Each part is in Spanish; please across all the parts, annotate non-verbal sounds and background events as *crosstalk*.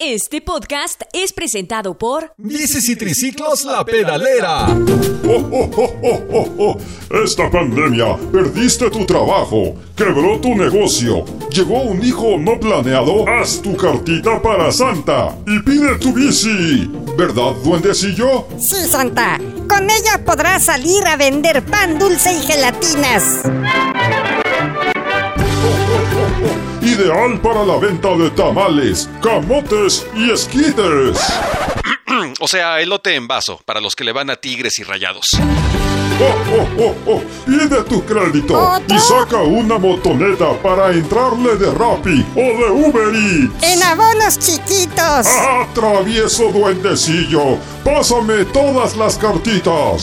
Este podcast es presentado por Bicis y Triciclos La Pedalera. ¡Oh, oh, oh, oh, oh, oh! Esta pandemia, perdiste tu trabajo, quebró tu negocio, llegó un hijo no planeado, haz tu cartita para Santa y pide tu bici. ¿Verdad, duendecillo? Sí, Santa. Con ella podrás salir a vender pan dulce y gelatinas. Ideal para la venta de tamales, camotes y esquites. *clears throat* O sea, elote en vaso, para los que le van a tigres y rayados. ¡Oh, oh, oh, oh! Pide tu crédito ¿Otro? y saca una motoneta para entrarle de Rappi o de Uber Eats. En abonos chiquitos. ¡Ah, travieso duendecillo! ¡Pásame todas las cartitas!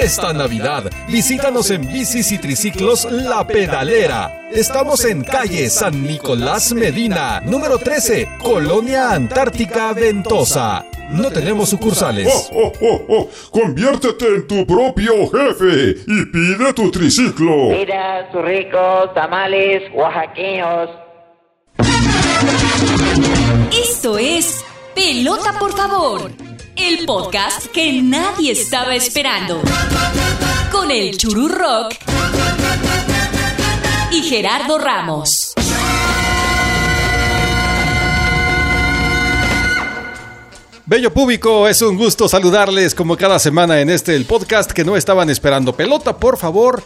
Esta Navidad, visítanos en Bicis y Triciclos La Pedalera. Estamos en calle San Nicolás Medina, número 13, Colonia Antártica Ventosa. No tenemos sucursales. ¡Oh, oh, oh, oh! Conviértete en tu propio jefe y pide tu triciclo. Mira sus ricos tamales oaxaqueños. Esto es Pelota por favor, el podcast que nadie estaba esperando. Con el Churu Rock y Gerardo Ramos. Bello público, es un gusto saludarles como cada semana en este el podcast que no estaban esperando. Pelota, por favor.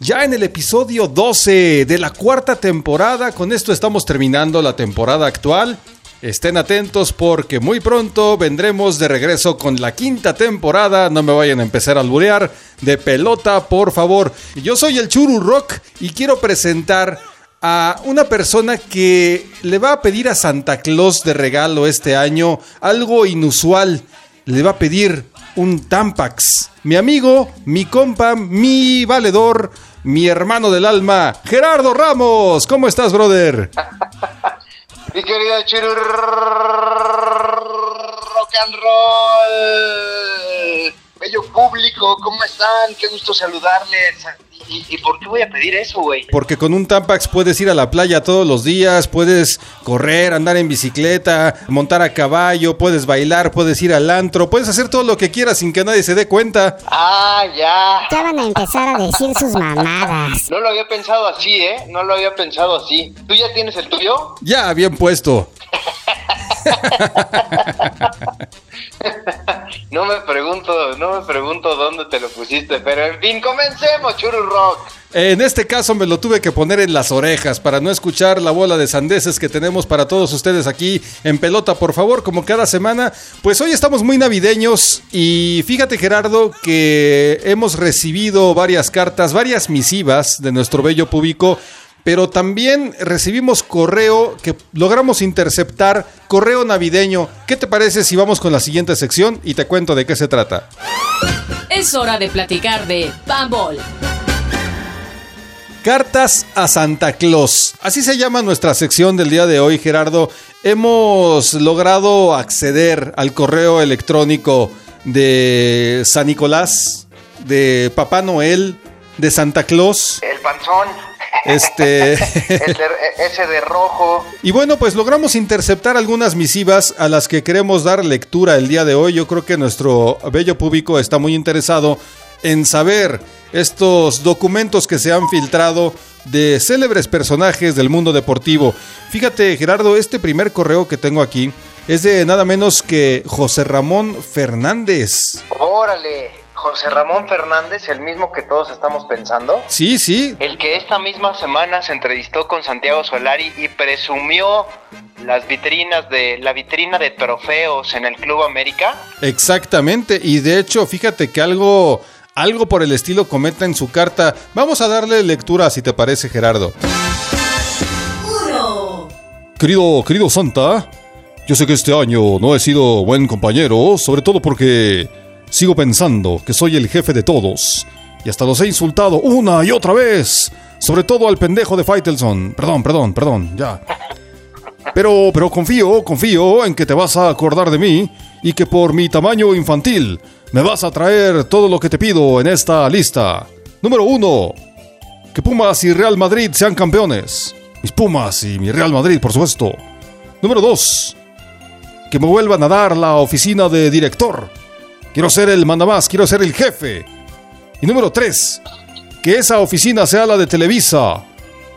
Ya en el episodio 12 de la cuarta temporada, con esto estamos terminando la temporada actual. Estén atentos porque muy pronto vendremos de regreso con la quinta temporada. No me vayan a empezar a alburear. De pelota, por favor. Yo soy el Churu Rock y quiero presentar a una persona que le va a pedir a Santa Claus de regalo este año algo inusual. Le va a pedir un Tampax. Mi amigo, mi compa, mi valedor, mi hermano del alma, Gerardo Ramos. ¿Cómo estás, brother? *laughs* Mi querido Chiru Rock and Roll. Bello público, ¿cómo están? Qué gusto saludarles. ¿Y, y por qué voy a pedir eso, güey? Porque con un Tampax puedes ir a la playa todos los días, puedes correr, andar en bicicleta, montar a caballo, puedes bailar, puedes ir al antro, puedes hacer todo lo que quieras sin que nadie se dé cuenta. Ah, ya. Ya van a empezar a decir sus mamadas. No lo había pensado así, ¿eh? No lo había pensado así. ¿Tú ya tienes el tuyo? Ya, bien puesto. *laughs* No me pregunto, no me pregunto dónde te lo pusiste, pero en fin, comencemos, Churu Rock. En este caso me lo tuve que poner en las orejas para no escuchar la bola de sandeces que tenemos para todos ustedes aquí en pelota, por favor, como cada semana. Pues hoy estamos muy navideños y fíjate Gerardo que hemos recibido varias cartas, varias misivas de nuestro bello público. Pero también recibimos correo que logramos interceptar, correo navideño. ¿Qué te parece si vamos con la siguiente sección y te cuento de qué se trata? Es hora de platicar de Bambol. Cartas a Santa Claus. Así se llama nuestra sección del día de hoy, Gerardo. Hemos logrado acceder al correo electrónico de San Nicolás, de Papá Noel, de Santa Claus. El panzón. Este. *laughs* Ese de rojo. Y bueno, pues logramos interceptar algunas misivas a las que queremos dar lectura el día de hoy. Yo creo que nuestro bello público está muy interesado en saber estos documentos que se han filtrado de célebres personajes del mundo deportivo. Fíjate, Gerardo, este primer correo que tengo aquí es de nada menos que José Ramón Fernández. Órale, José Ramón Fernández, el mismo que todos estamos pensando. Sí, sí, El que esta misma semana se entrevistó con Santiago Solari y presumió las vitrinas de la vitrina de trofeos en el Club América. Exactamente, y de hecho, fíjate que algo, algo por el estilo comenta en su carta. Vamos a darle lectura, si te parece, Gerardo. Querido, querido Santa, yo sé que este año no he sido buen compañero, sobre todo porque sigo pensando que soy el jefe de todos. Y hasta los he insultado una y otra vez. Sobre todo al pendejo de Faitelson. Perdón, perdón, perdón, ya. Pero, pero confío, confío en que te vas a acordar de mí y que por mi tamaño infantil me vas a traer todo lo que te pido en esta lista. Número uno, que Pumas y Real Madrid sean campeones. Mis Pumas y mi Real Madrid, por supuesto. Número dos, que me vuelvan a dar la oficina de director. Quiero ser el mandamás, quiero ser el jefe. Y número 3, que esa oficina sea la de Televisa.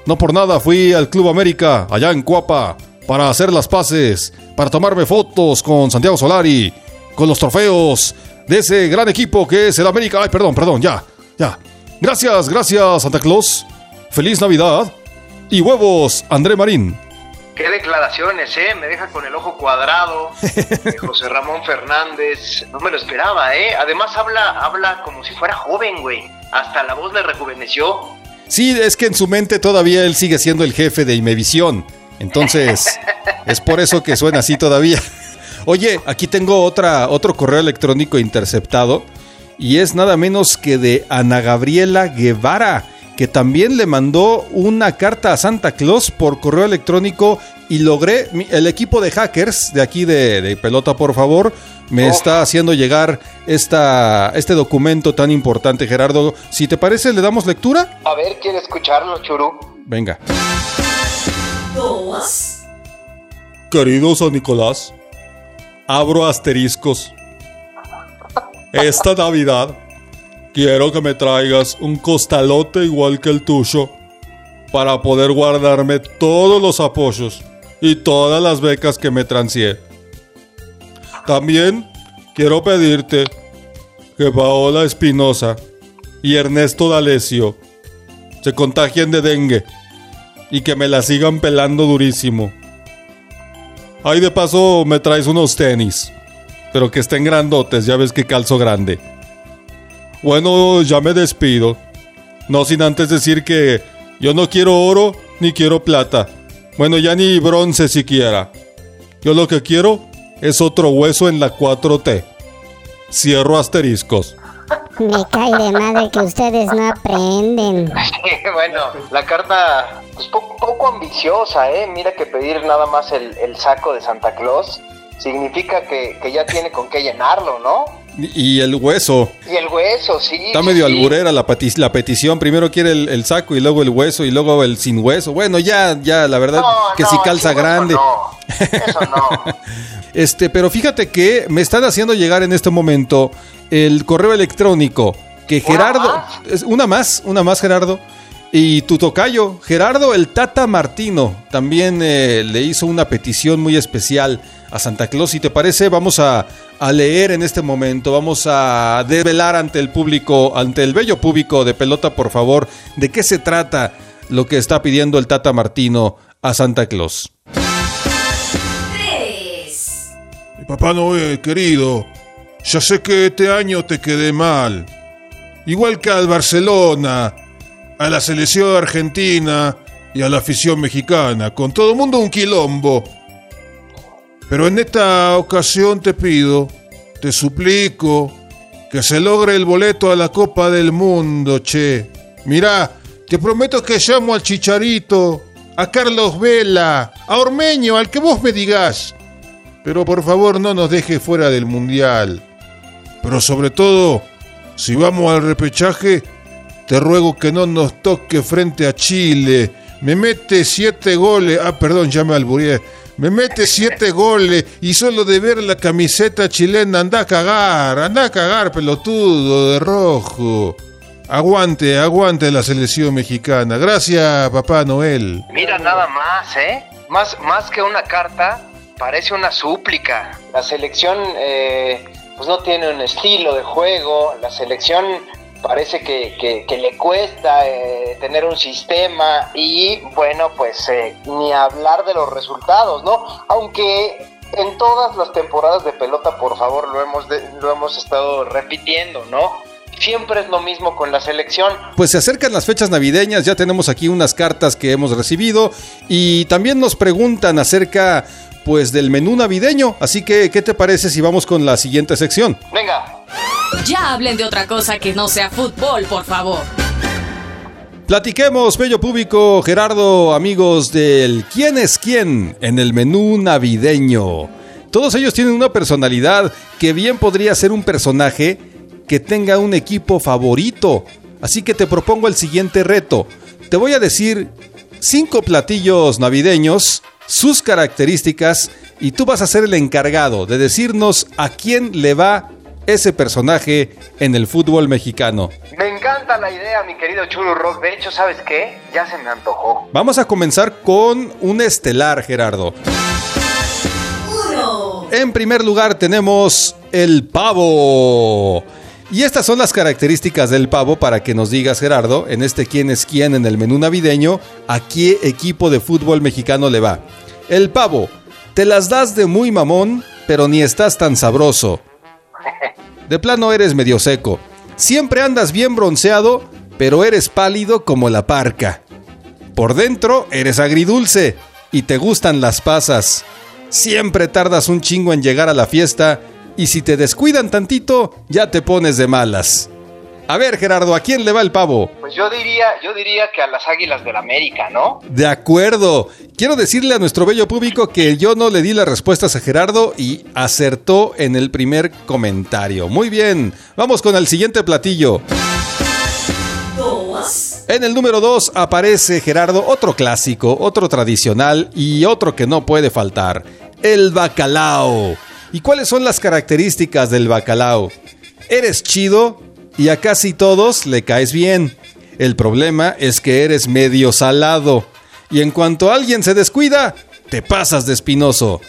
No por nada fui al Club América, allá en Cuapa, para hacer las paces, para tomarme fotos con Santiago Solari, con los trofeos de ese gran equipo que es el América. Ay, perdón, perdón, ya, ya. Gracias, gracias, Santa Claus. Feliz Navidad. Y huevos, André Marín. Qué declaraciones, ¿eh? Me deja con el ojo cuadrado. Eh, *laughs* José Ramón Fernández. No me lo esperaba, ¿eh? Además habla, habla como si fuera joven, güey. Hasta la voz le rejuveneció. Sí, es que en su mente todavía él sigue siendo el jefe de Imevisión. Entonces, es por eso que suena así todavía. Oye, aquí tengo otra, otro correo electrónico interceptado y es nada menos que de Ana Gabriela Guevara, que también le mandó una carta a Santa Claus por correo electrónico y logré, el equipo de hackers de aquí de, de Pelota, por favor, me Oh. está haciendo llegar esta, este documento tan importante, Gerardo. Si te parece, ¿le damos lectura? A ver, ¿quiere escucharlo, Churú? Venga. Dos. Querido San Nicolás, abro asteriscos. Esta Navidad quiero que me traigas un costalote igual que el tuyo para poder guardarme todos los apoyos y todas las becas que me transié. También quiero pedirte que Paola Espinosa y Ernesto D'Alessio se contagien de dengue y que me la sigan pelando durísimo. Ahí de paso me traes unos tenis, pero que estén grandotes, ya ves que calzo grande. Bueno, ya me despido. No sin antes decir que yo no quiero oro ni quiero plata. Bueno, ya ni bronce siquiera. Yo lo que quiero es otro hueso en la 4T. Cierro asteriscos. Me cae de madre que ustedes no aprenden. *laughs* bueno, la carta, pues poco, poco ambiciosa, ¿eh? Mira que pedir nada más el, el saco de Santa Claus significa que, que ya tiene con qué llenarlo, ¿no? Y el hueso. Y el hueso, sí. Está medio sí. alburera la, la petición. Primero quiere el, el saco y luego el hueso y luego el sin hueso. Bueno, ya, ya, la verdad No, que no, si calza grande. No, *laughs* eso no. Este, pero fíjate que me están haciendo llegar en este momento el correo electrónico que ¿Una Gerardo, más? es una más, una más Gerardo, y tu tocayo, Gerardo el Tata Martino, también eh, le hizo una petición muy especial a Santa Claus. Si te parece, vamos a, a leer en este momento, vamos a develar ante el público, ante el bello público de pelota, por favor, de qué se trata lo que está pidiendo el Tata Martino a Santa Claus. Tres. Papá Noel, querido, ya sé que este año te quedé mal. Igual que al Barcelona, a la selección argentina y a la afición mexicana. Con todo el mundo un quilombo. Pero en esta ocasión te pido, te suplico, que se logre el boleto a la Copa del Mundo, che. Mirá, te prometo que llamo al Chicharito, a Carlos Vela, a Ormeño, al que vos me digas. Pero por favor no nos deje fuera del Mundial. Pero sobre todo, si vamos al repechaje, te ruego que no nos toque frente a Chile. Me mete siete goles. Ah, perdón, ya me albureé. Me mete siete goles y solo de ver la camiseta chilena anda a cagar, anda a cagar, pelotudo de rojo. Aguante, aguante la selección mexicana. Gracias, Papá Noel. Mira nada más, ¿eh? Más, más que una carta, parece una súplica. La selección, eh, pues no tiene un estilo de juego. La selección parece que, que- que le cuesta eh, tener un sistema y, bueno, pues eh, ni hablar de los resultados, ¿no? Aunque en todas las temporadas de pelota, por favor, lo hemos, de- lo hemos estado repitiendo, ¿no? Siempre es lo mismo con la selección. Pues se acercan las fechas navideñas, ya tenemos aquí unas cartas que hemos recibido y también nos preguntan acerca pues del menú navideño, así que ¿qué te parece si vamos con la siguiente sección? Venga, Ya hablen de otra cosa que no sea fútbol, por favor. Platiquemos, bello público, Gerardo, amigos del ¿Quién es quién? en el menú navideño. Todos ellos tienen una personalidad que bien podría ser un personaje que tenga un equipo favorito. Así que te propongo el siguiente reto. Te voy a decir cinco platillos navideños, sus características y tú vas a ser el encargado de decirnos a quién le va ese personaje en el fútbol mexicano. Me encanta la idea, mi querido Churu Rock. De hecho, ¿sabes qué? Ya se me antojó. Vamos a comenzar con un estelar, Gerardo. En primer lugar tenemos el pavo. Y estas son las características del pavo para que nos digas, Gerardo, en este quién es quién en el menú navideño, a qué equipo de fútbol mexicano le va. El pavo, te las das de muy mamón, pero ni estás tan sabroso. De plano eres medio seco. Siempre andas bien bronceado, pero eres pálido como la parca. Por dentro eres agridulce y te gustan las pasas. Siempre tardas un chingo en llegar a la fiesta y si te descuidan tantito, ya te pones de malas. A ver, Gerardo, ¿a quién le va el pavo? Pues yo diría, yo diría que a las Águilas del América, ¿no? De acuerdo. Quiero decirle a nuestro bello público que yo no le di las respuestas a Gerardo y acertó en el primer comentario. Muy bien. Vamos con el siguiente platillo. En el número 2 aparece Gerardo, otro clásico, otro tradicional y otro que no puede faltar, el bacalao. ¿Y cuáles son las características del bacalao? Eres chido y a casi todos le caes bien. El problema es que eres medio salado y en cuanto alguien se descuida, te pasas de espinoso.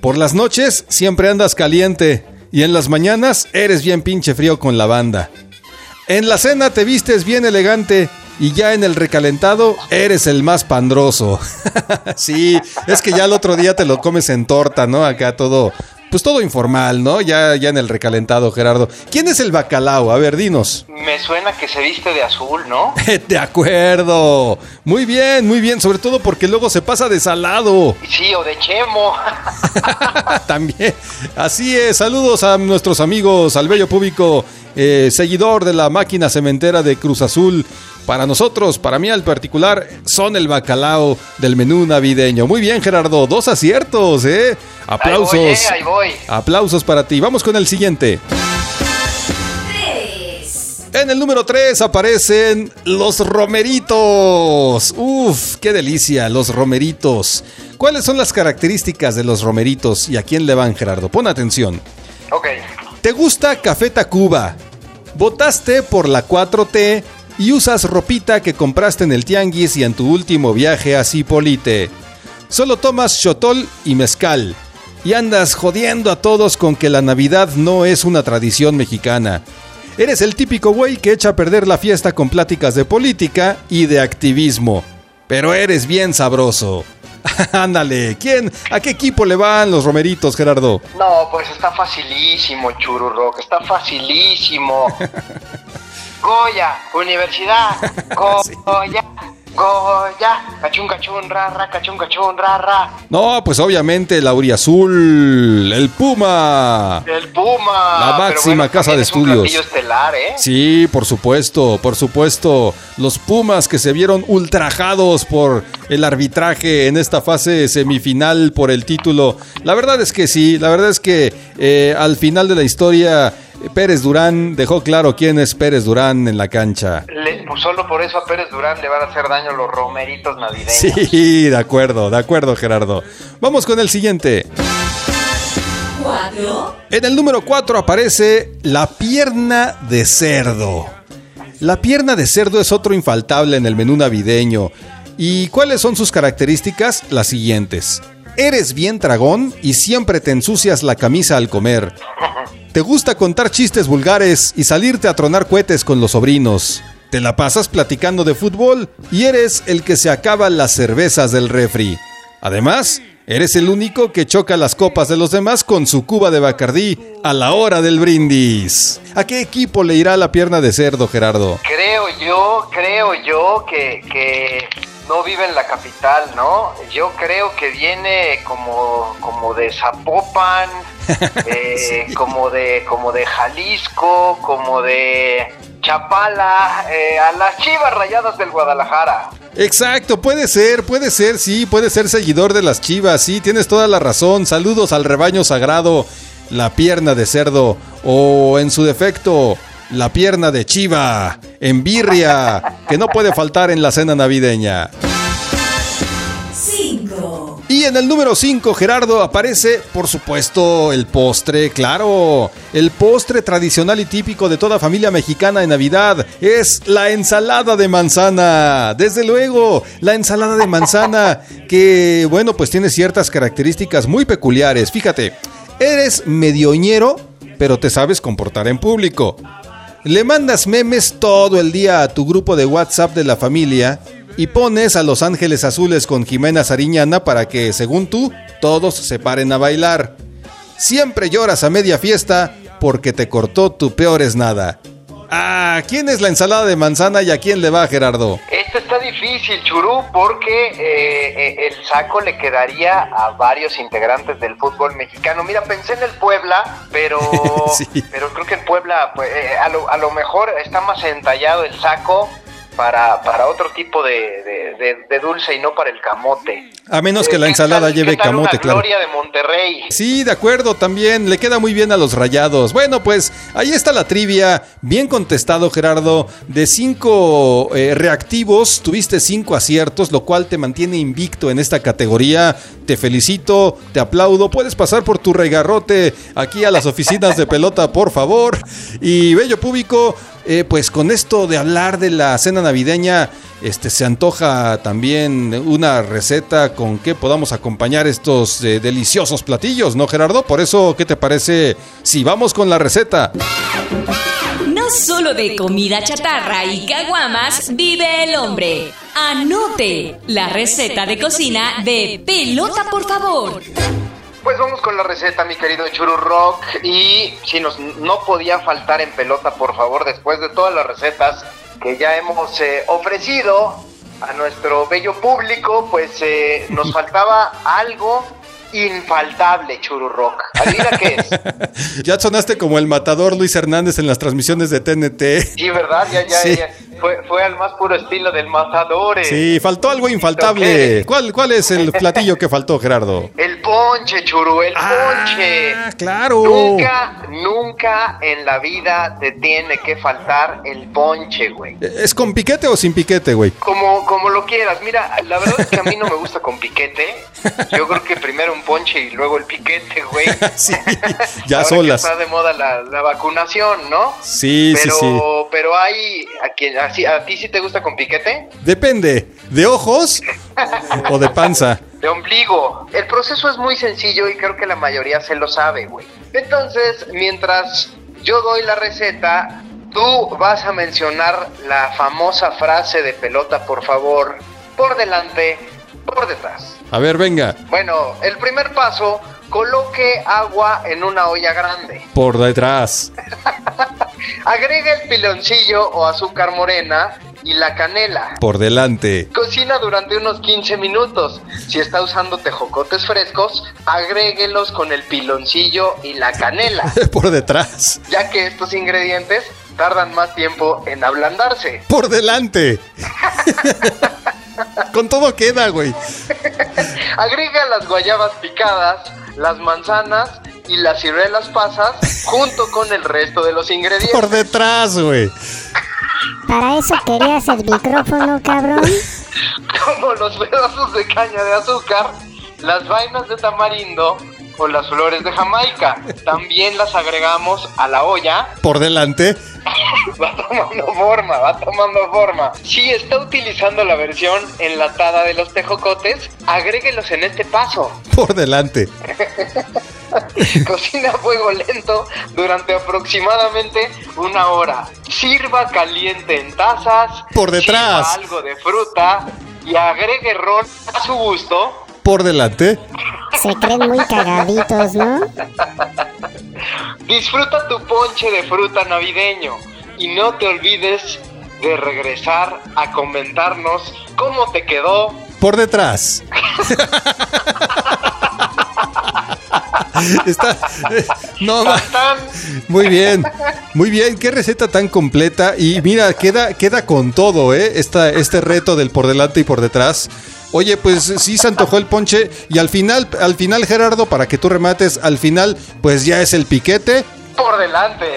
Por las noches siempre andas caliente y en las mañanas eres bien pinche frío con la banda. En la cena te vistes bien elegante y ya en el recalentado eres el más pandroso. *laughs* sí, es que ya el otro día te lo comes en torta, ¿no? Acá todo, pues todo informal, ¿no? Ya, ya en el recalentado, Gerardo. ¿Quién es el bacalao? A ver, dinos. Me suena que se viste de azul, ¿no? *laughs* de acuerdo. Muy bien, muy bien. Sobre todo porque luego se pasa de salado. Sí, o de chemo. *laughs* *laughs* También. Así es. Saludos a nuestros amigos, al bello público, eh, seguidor de la máquina cementera de Cruz Azul. Para nosotros, para mí al particular, son el bacalao del menú navideño. Muy bien, Gerardo. Dos aciertos, ¿eh? Aplausos. Ahí voy, eh, ahí voy. Aplausos para ti. Vamos con el siguiente. En el número 3 aparecen los romeritos. Uf, qué delicia, los romeritos. ¿Cuáles son las características de los romeritos y a quién le van, Gerardo? Pon atención. Ok. ¿Te gusta Café Tacuba? ¿Votaste por la 4T y usas ropita que compraste en el tianguis y en tu último viaje a Cipolite? Solo tomas chotol y mezcal y andas jodiendo a todos con que la Navidad no es una tradición mexicana. Eres el típico güey que echa a perder la fiesta con pláticas de política y de activismo. Pero eres bien sabroso. *laughs* Ándale, ¿quién? ¿A qué equipo le van los romeritos, Gerardo? No, pues está facilísimo, Chururrock, está facilísimo. *laughs* Goya, Universidad, *laughs* Goya, Goya, cachun cachun, rara, cachun cachun, rara. No, pues obviamente el Auriazul, el Puma. El Puma. La máxima bueno, casa de es estudios. estelar, ¿eh? Sí, por supuesto, por supuesto. Los Pumas que se vieron ultrajados por el arbitraje en esta fase semifinal por el título. La verdad es que sí, la verdad es que eh, al final de la historia Pérez Durán dejó claro quién es Pérez Durán en la cancha. Le- pues solo por eso a Pérez Durán le van a hacer daño los romeritos navideños. Sí, de acuerdo, de acuerdo Gerardo. Vamos con el siguiente. En el número 4 aparece la pierna de cerdo. La pierna de cerdo es otro infaltable en el menú navideño. ¿Y cuáles son sus características? Las siguientes. Eres bien tragón y siempre te ensucias la camisa al comer. Te gusta contar chistes vulgares y salirte a tronar cohetes con los sobrinos. Te la pasas platicando de fútbol y eres el que se acaba las cervezas del refri. Además, eres el único que choca las copas de los demás con su cuba de Bacardí a la hora del brindis. ¿A qué equipo le irá la pierna de cerdo, Gerardo? Creo yo, creo yo que, que no vive en la capital, ¿no? Yo creo que viene como, como de Zapopan, *laughs* eh, como de como de Jalisco, como de Chapala, eh, a las Chivas Rayadas del Guadalajara. Exacto, puede ser, puede ser, sí, puede ser seguidor de las chivas, sí, tienes toda la razón. Saludos al rebaño sagrado, la pierna de cerdo, o en su defecto, la pierna de chiva, en birria, que no puede faltar en la cena navideña. 5, Y en el número 5, Gerardo, aparece, por supuesto, el postre, claro. El postre tradicional y típico de toda familia mexicana en Navidad es la ensalada de manzana. Desde luego, la ensalada de manzana *laughs* que, bueno, pues tiene ciertas características muy peculiares. Fíjate, eres medioñero, pero te sabes comportar en público. Le mandas memes todo el día a tu grupo de WhatsApp de la familia y pones a Los Ángeles Azules con Jimena Sariñana para que, según tú, todos se paren a bailar. Siempre lloras a media fiesta porque te cortó tu peor es nada. Ah, ¿quién es la ensalada de manzana y a quién le va, Gerardo? Difícil, Churú, porque eh, eh, el saco le quedaría a varios integrantes del fútbol mexicano. Mira, pensé en el Puebla, pero, *laughs* Sí. pero creo que el Puebla, pues, eh, a, lo, a lo mejor está más entallado el saco para, para otro tipo de, de- de- de dulce y no para el camote. A menos que Eh, la ¿qué ensalada lleve camote, una claro. Gloria de Monterrey. Sí, de acuerdo, también le queda muy bien a los rayados. Bueno, pues ahí está la trivia, bien contestado Gerardo, de cinco eh, reactivos, tuviste cinco aciertos, lo cual te mantiene invicto en esta categoría. Te felicito, te aplaudo, puedes pasar por tu regarrote aquí a las oficinas de pelota, por favor. Y bello público, eh, pues con esto de hablar de la cena navideña, este se antoja también una receta con que podamos acompañar estos eh, deliciosos platillos, ¿no, Gerardo? Por eso, ¿qué te parece si vamos con la receta? No solo de comida chatarra y caguamas vive el hombre. Anote la receta de cocina de Pelota, por favor. Pues vamos con la receta, mi querido Churu Rock. Y si nos no podía faltar en pelota, por favor, después de todas las recetas que ya hemos eh, ofrecido a nuestro bello público, pues eh, nos *laughs* faltaba algo infaltable, Churu Rock. Adivina qué es. *laughs* ya sonaste como el matador Luis Hernández en las transmisiones de TNT. Sí, ¿verdad? Ya, ya, Sí. ya. Fue, fue al más puro estilo del matador. Sí, faltó algo infaltable. ¿Cuál, ¿Cuál es el platillo que faltó, Gerardo? El ponche, Churu, el ponche. Ah, claro. Nunca, nunca en la vida te tiene que faltar el ponche, güey. ¿Es con piquete o sin piquete, güey? Como, como lo quieras. Mira, la verdad es que a mí no me gusta con piquete. Yo creo que primero un ponche y luego el piquete, güey. *laughs* Sí, ya Ahora solas. Que está de moda la, la vacunación, ¿no? Sí, sí, pero, sí. Pero hay a quien así, ¿a ti sí te gusta con piquete? Depende, ¿de ojos *laughs* o de panza? De ombligo. El proceso es muy sencillo y creo que la mayoría se lo sabe, güey. Entonces, mientras yo doy la receta, tú vas a mencionar la famosa frase de pelota, por favor, por delante, por detrás. A ver, venga, Bueno, el primer paso, coloque agua en una olla grande. por detrás. *laughs* Agrega el piloncillo o azúcar morena y la canela. Por delante. Cocina durante unos 15 minutos. Si está usando tejocotes frescos, agréguelos con el piloncillo y la canela, *laughs* Por detrás. ya que estos ingredientes tardan más tiempo en ablandarse. Por delante. *laughs* Con todo queda, güey. Agrega las guayabas picadas, las manzanas y las ciruelas pasas junto con el resto de los ingredientes. Por detrás, güey. Para eso querías el micrófono, cabrón. *laughs* como los pedazos de caña de azúcar, las vainas de tamarindo o las flores de Jamaica. También las agregamos a la olla. Por delante. *laughs* Va tomando forma, va tomando forma. Si está utilizando la versión enlatada de los tejocotes, agréguelos en este paso. *laughs* Por delante. *laughs* Cocina a fuego lento durante aproximadamente una hora. Sirva caliente en tazas. Por detrás. sirva algo de fruta y agregue ron a su gusto. Por delante. Se creen muy cagaditos, ¿no? Disfruta tu ponche de fruta navideño y no te olvides de regresar a comentarnos cómo te quedó. Por detrás. *laughs* Está. No, Muy bien, muy bien, qué receta tan completa y mira, queda, queda con todo, ¿eh? Esta, este reto del por delante y por detrás. Oye, pues sí se antojó el ponche y al final, al final Gerardo, para que tú remates, al final pues ya es el piquete. por delante. *laughs*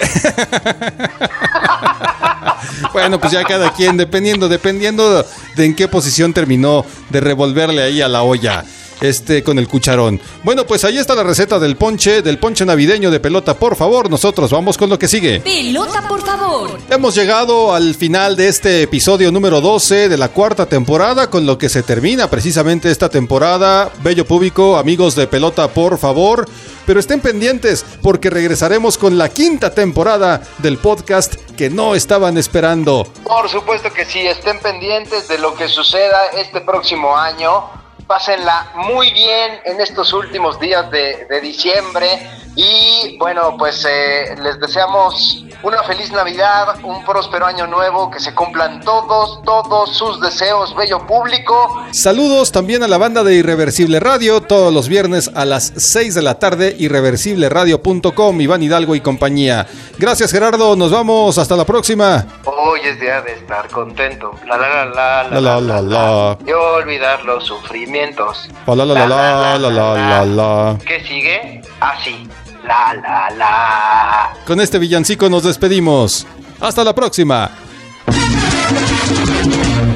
Bueno, pues ya cada quien, dependiendo, dependiendo de en qué posición terminó de revolverle ahí a la olla. Este con el cucharón. Bueno, pues ahí está la receta del ponche, del ponche navideño de pelota, por favor. Nosotros vamos con lo que sigue. Pelota, por favor. Hemos llegado al final de este episodio número 12 de la cuarta temporada, con lo que se termina precisamente esta temporada. Bello público, amigos de pelota, por favor. Pero estén pendientes porque regresaremos con la quinta temporada del podcast que no estaban esperando. Por supuesto que sí, estén pendientes de lo que suceda este próximo año. Pásenla muy bien en estos últimos días de, de diciembre. Y bueno, pues eh, les deseamos una feliz Navidad, un próspero año nuevo, que se cumplan todos, todos sus deseos, bello público. Saludos también a la banda de Irreversible Radio, todos los viernes a las 6 de la tarde, irreversibleradio.com, Iván Hidalgo y compañía. Gracias Gerardo, nos vamos, hasta la próxima. Hoy es día de estar contento. La la la la la la la. Yo olvidar los sufrimientos. La la la la la la la la. ¿Qué sigue? Así. La la la. Con este villancico nos despedimos. Hasta la próxima.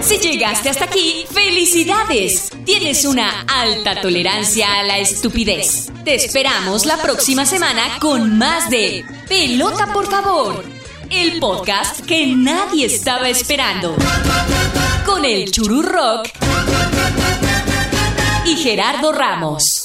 Si llegaste hasta aquí, felicidades. Tienes una alta tolerancia a la estupidez. Te esperamos la próxima semana con más de Pelota, por favor. El podcast que nadie estaba esperando. Con el Churu Rock y Gerardo Ramos.